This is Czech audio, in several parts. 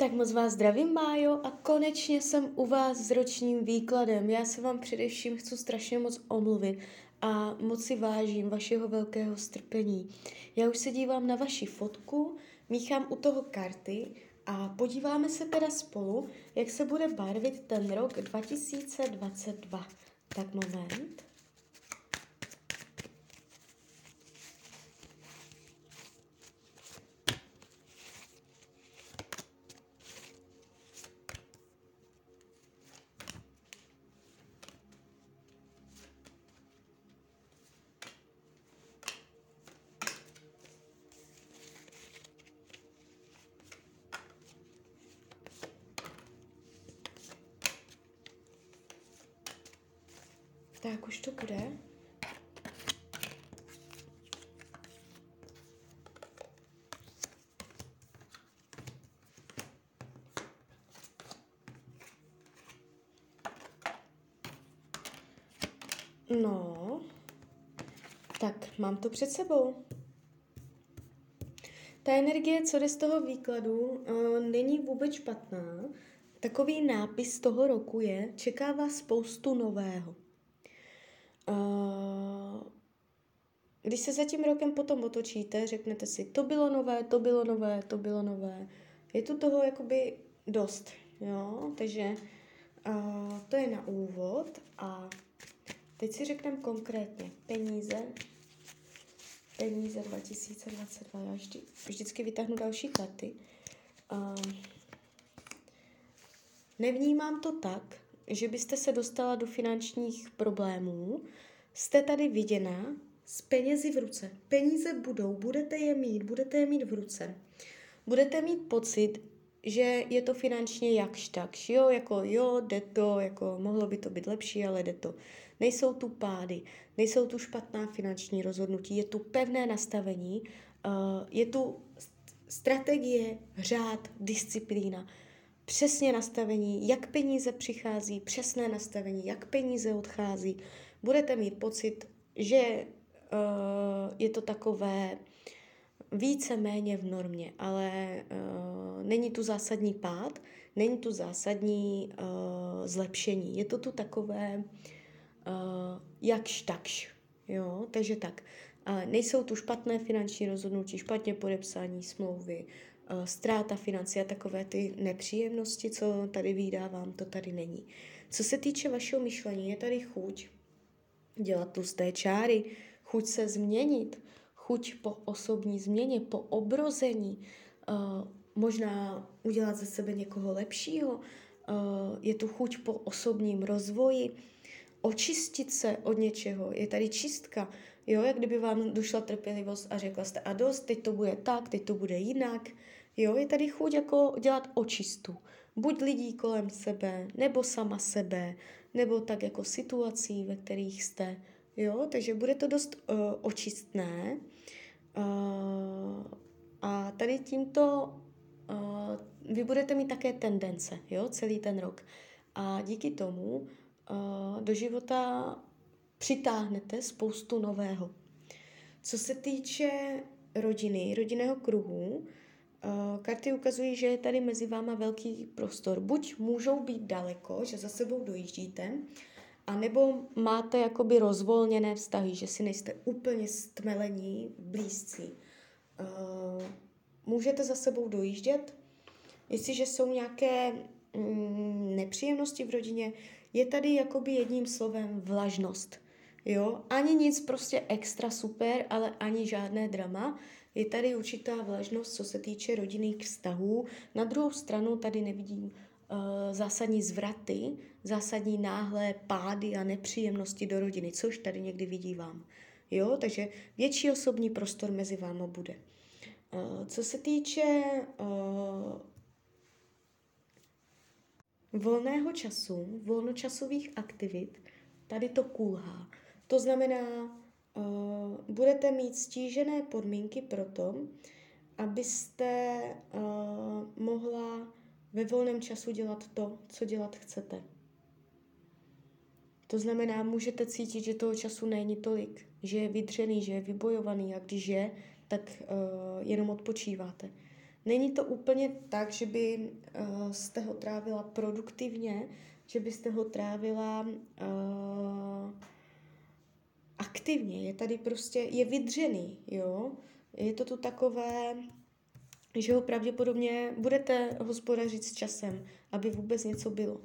Tak moc vás zdravím, Májo, a konečně jsem u vás s ročním výkladem. Já se vám především chci strašně moc omluvit a moc si vážím vašeho velkého strpení. Já už se dívám na vaši fotku, míchám u toho karty a podíváme se teda spolu, jak se bude barvit ten rok 2022. Tak moment. Tak už to bude. No, tak mám to před sebou. Ta energie, co jde z toho výkladu, uh, není vůbec špatná. Takový nápis toho roku je, čeká vás spoustu nového. Uh, když se za tím rokem potom otočíte, řeknete si, to bylo nové, to bylo nové, to bylo nové. Je tu toho jakoby dost, jo, takže uh, to je na úvod a teď si řekneme konkrétně peníze, peníze 2022, já vždy, vždycky vytáhnu další karty. Uh, nevnímám to tak, že byste se dostala do finančních problémů, jste tady viděna s penězi v ruce. Peníze budou, budete je mít, budete je mít v ruce. Budete mít pocit, že je to finančně jakž takž, jo, jako jo, jde to, jako mohlo by to být lepší, ale jde to. Nejsou tu pády, nejsou tu špatná finanční rozhodnutí, je tu pevné nastavení, uh, je tu strategie, řád, disciplína přesně nastavení, jak peníze přichází, přesné nastavení, jak peníze odchází. Budete mít pocit, že uh, je to takové více méně v normě, ale uh, není tu zásadní pád, není tu zásadní uh, zlepšení. Je to tu takové uh, jakž takž. Jo? Takže tak. Nejsou tu špatné finanční rozhodnutí, špatně podepsání smlouvy, ztráta financí a takové ty nepříjemnosti, co tady vydávám, to tady není. Co se týče vašeho myšlení, je tady chuť dělat tlusté čáry, chuť se změnit, chuť po osobní změně, po obrození, uh, možná udělat ze sebe někoho lepšího, uh, je tu chuť po osobním rozvoji, očistit se od něčeho, je tady čistka, jo, jak kdyby vám došla trpělivost a řekla jste a dost, teď to bude tak, teď to bude jinak, Jo, je tady chuť jako dělat očistu. Buď lidí kolem sebe, nebo sama sebe, nebo tak jako situací, ve kterých jste. Jo, takže bude to dost uh, očistné. Uh, a tady tímto uh, vy budete mít také tendence, jo, celý ten rok. A díky tomu uh, do života přitáhnete spoustu nového. Co se týče rodiny, rodinného kruhu, karty ukazují, že je tady mezi váma velký prostor. Buď můžou být daleko, že za sebou dojíždíte, a nebo máte jakoby rozvolněné vztahy, že si nejste úplně stmelení, blízcí. Uh, můžete za sebou dojíždět, jestliže jsou nějaké mm, nepříjemnosti v rodině, je tady jakoby jedním slovem vlažnost. Jo? Ani nic prostě extra super, ale ani žádné drama. Je tady určitá vlažnost, co se týče rodinných vztahů. Na druhou stranu tady nevidím uh, zásadní zvraty, zásadní náhlé pády a nepříjemnosti do rodiny, což tady někdy vidívám. Jo, takže větší osobní prostor mezi váma bude. Uh, co se týče uh, volného času, volnočasových aktivit, tady to kulhá. To znamená, uh, budete mít stížené podmínky pro to, abyste uh, mohla ve volném času dělat to, co dělat chcete. To znamená, můžete cítit, že toho času není tolik, že je vydřený, že je vybojovaný a když je, tak uh, jenom odpočíváte. Není to úplně tak, že by uh, jste ho trávila produktivně, že byste ho trávila uh, aktivně. Je tady prostě, je vydřený, jo. Je to tu takové, že ho pravděpodobně budete hospodařit s časem, aby vůbec něco bylo.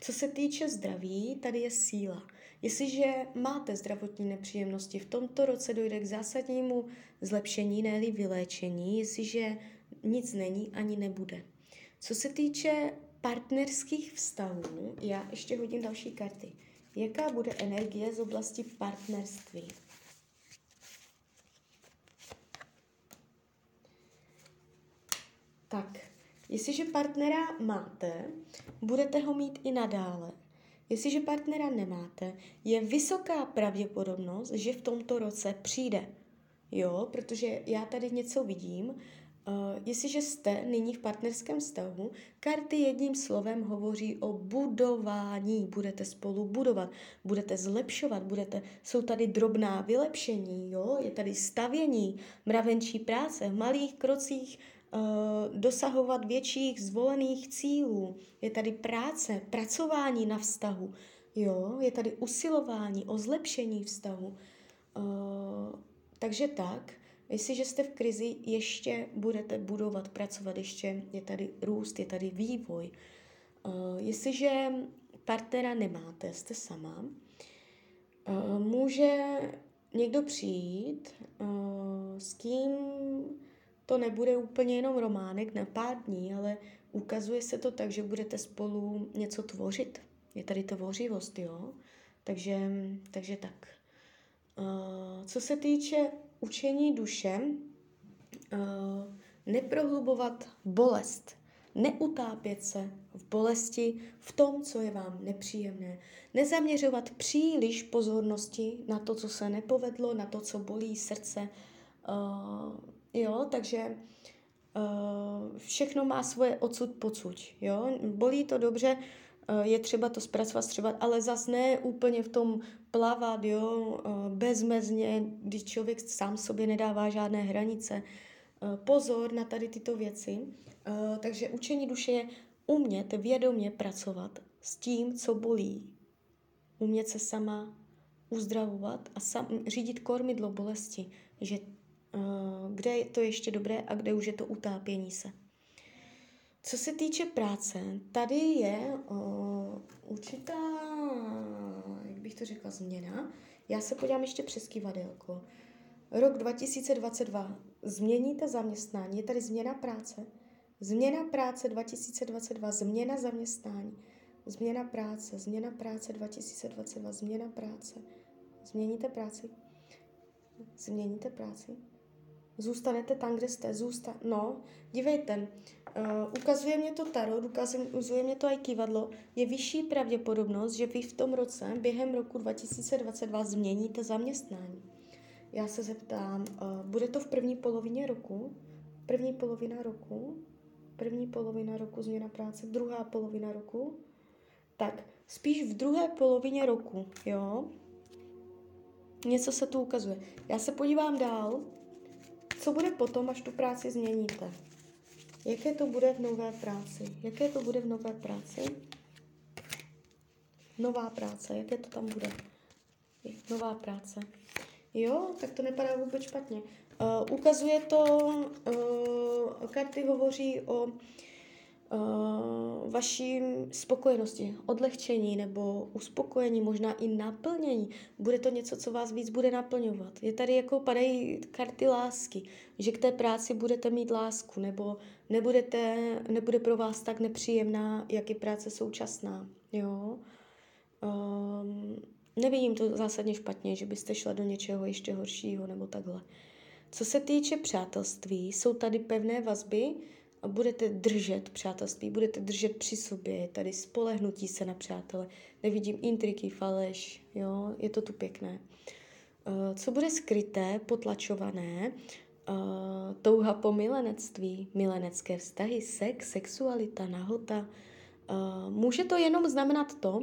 Co se týče zdraví, tady je síla. Jestliže máte zdravotní nepříjemnosti, v tomto roce dojde k zásadnímu zlepšení, ne vyléčení, jestliže nic není ani nebude. Co se týče partnerských vztahů, já ještě hodím další karty. Jaká bude energie z oblasti partnerství? Tak, jestliže partnera máte, budete ho mít i nadále. Jestliže partnera nemáte, je vysoká pravděpodobnost, že v tomto roce přijde. Jo, protože já tady něco vidím, Uh, jestliže jste nyní v partnerském vztahu, karty jedním slovem hovoří o budování. Budete spolu budovat, budete zlepšovat, budete, jsou tady drobná vylepšení, jo? je tady stavění, mravenčí práce, v malých krocích uh, dosahovat větších zvolených cílů. Je tady práce, pracování na vztahu, jo? je tady usilování o zlepšení vztahu. Uh, takže tak. Jestliže jste v krizi, ještě budete budovat, pracovat, ještě je tady růst, je tady vývoj. Uh, jestliže partnera nemáte, jste sama, uh, může někdo přijít, uh, s kým to nebude úplně jenom románek na pár dní, ale ukazuje se to tak, že budete spolu něco tvořit. Je tady tvořivost, jo? Takže, takže tak. Co se týče učení duše uh, neprohlubovat bolest, neutápět se v bolesti, v tom, co je vám nepříjemné. Nezaměřovat příliš pozornosti na to, co se nepovedlo, na to, co bolí srdce. Uh, jo, takže uh, všechno má svoje odsud pocuť. Jo? Bolí to dobře, Eh, je třeba to zpracovat, třeba, ale zas ne úplně v tom plavat, jo, eh, bezmezně, když člověk sám sobě nedává žádné hranice. Eh, pozor na tady tyto věci. Takže učení duše je umět vědomě pracovat s tím, co bolí. Umět se sama uzdravovat a sam, řídit kormidlo bolesti, že kde je to ještě dobré a kde už je to utápění se. Co se týče práce, tady je o, určitá, jak bych to řekla, změna. Já se podívám ještě přes kivadelko. Rok 2022. Změníte zaměstnání. Je tady změna práce. Změna práce 2022. Změna zaměstnání. Změna práce. Změna práce 2022. Změna práce. Změníte práci. Změníte práci. Zůstanete tam, kde jste. Zůsta- no, dívejte, Uh, ukazuje mě to tarot, ukazuje mě to i kývadlo, je vyšší pravděpodobnost, že vy v tom roce, během roku 2022, změníte zaměstnání. Já se zeptám, uh, bude to v první polovině roku? První polovina roku? První polovina roku změna práce, druhá polovina roku? Tak, spíš v druhé polovině roku, jo? Něco se tu ukazuje. Já se podívám dál, co bude potom, až tu práci změníte. Jaké to bude v nové práci? Jaké to bude v nové práci? Nová práce, jaké to tam bude? Nová práce. Jo, tak to nepadá vůbec špatně. Uh, ukazuje to, uh, karty hovoří o uh, vaší spokojenosti, odlehčení nebo uspokojení, možná i naplnění. Bude to něco, co vás víc bude naplňovat. Je tady jako padají karty lásky, že k té práci budete mít lásku, nebo nebudete, nebude pro vás tak nepříjemná, jak je práce současná. Jo? Um, nevidím to zásadně špatně, že byste šla do něčeho ještě horšího nebo takhle. Co se týče přátelství, jsou tady pevné vazby, a budete držet přátelství, budete držet při sobě, je tady spolehnutí se na přátele, nevidím intriky, faleš, jo, je to tu pěkné. Uh, co bude skryté, potlačované, uh, touha po milenectví, milenecké vztahy, sex, sexualita, nahota. Uh, může to jenom znamenat to,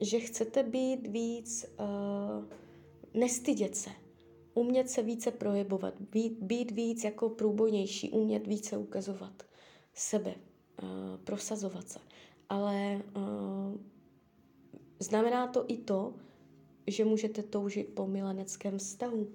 že chcete být víc, nestydět se, umět se více projevovat, být, být víc jako průbojnější, umět více ukazovat sebe, uh, prosazovat se. Ale uh, znamená to i to, že můžete toužit po mileneckém vztahu.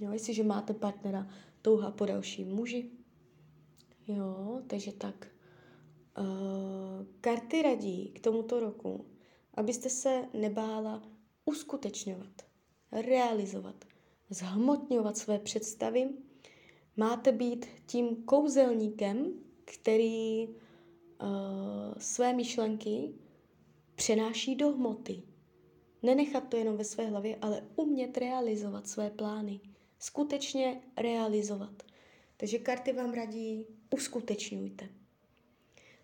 Jo, jestliže máte partnera, touha po dalším muži. Jo, takže tak. Uh, karty radí k tomuto roku, abyste se nebála uskutečňovat, realizovat, zhmotňovat své představy. Máte být tím kouzelníkem, který uh, své myšlenky přenáší do hmoty. Nenechat to jenom ve své hlavě, ale umět realizovat své plány. Skutečně realizovat. Takže karty vám radí, uskutečňujte.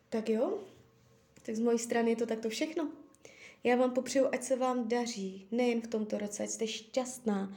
Tak jo, tak z mojí strany je to takto všechno. Já vám popřeju, ať se vám daří, nejen v tomto roce, ať jste šťastná.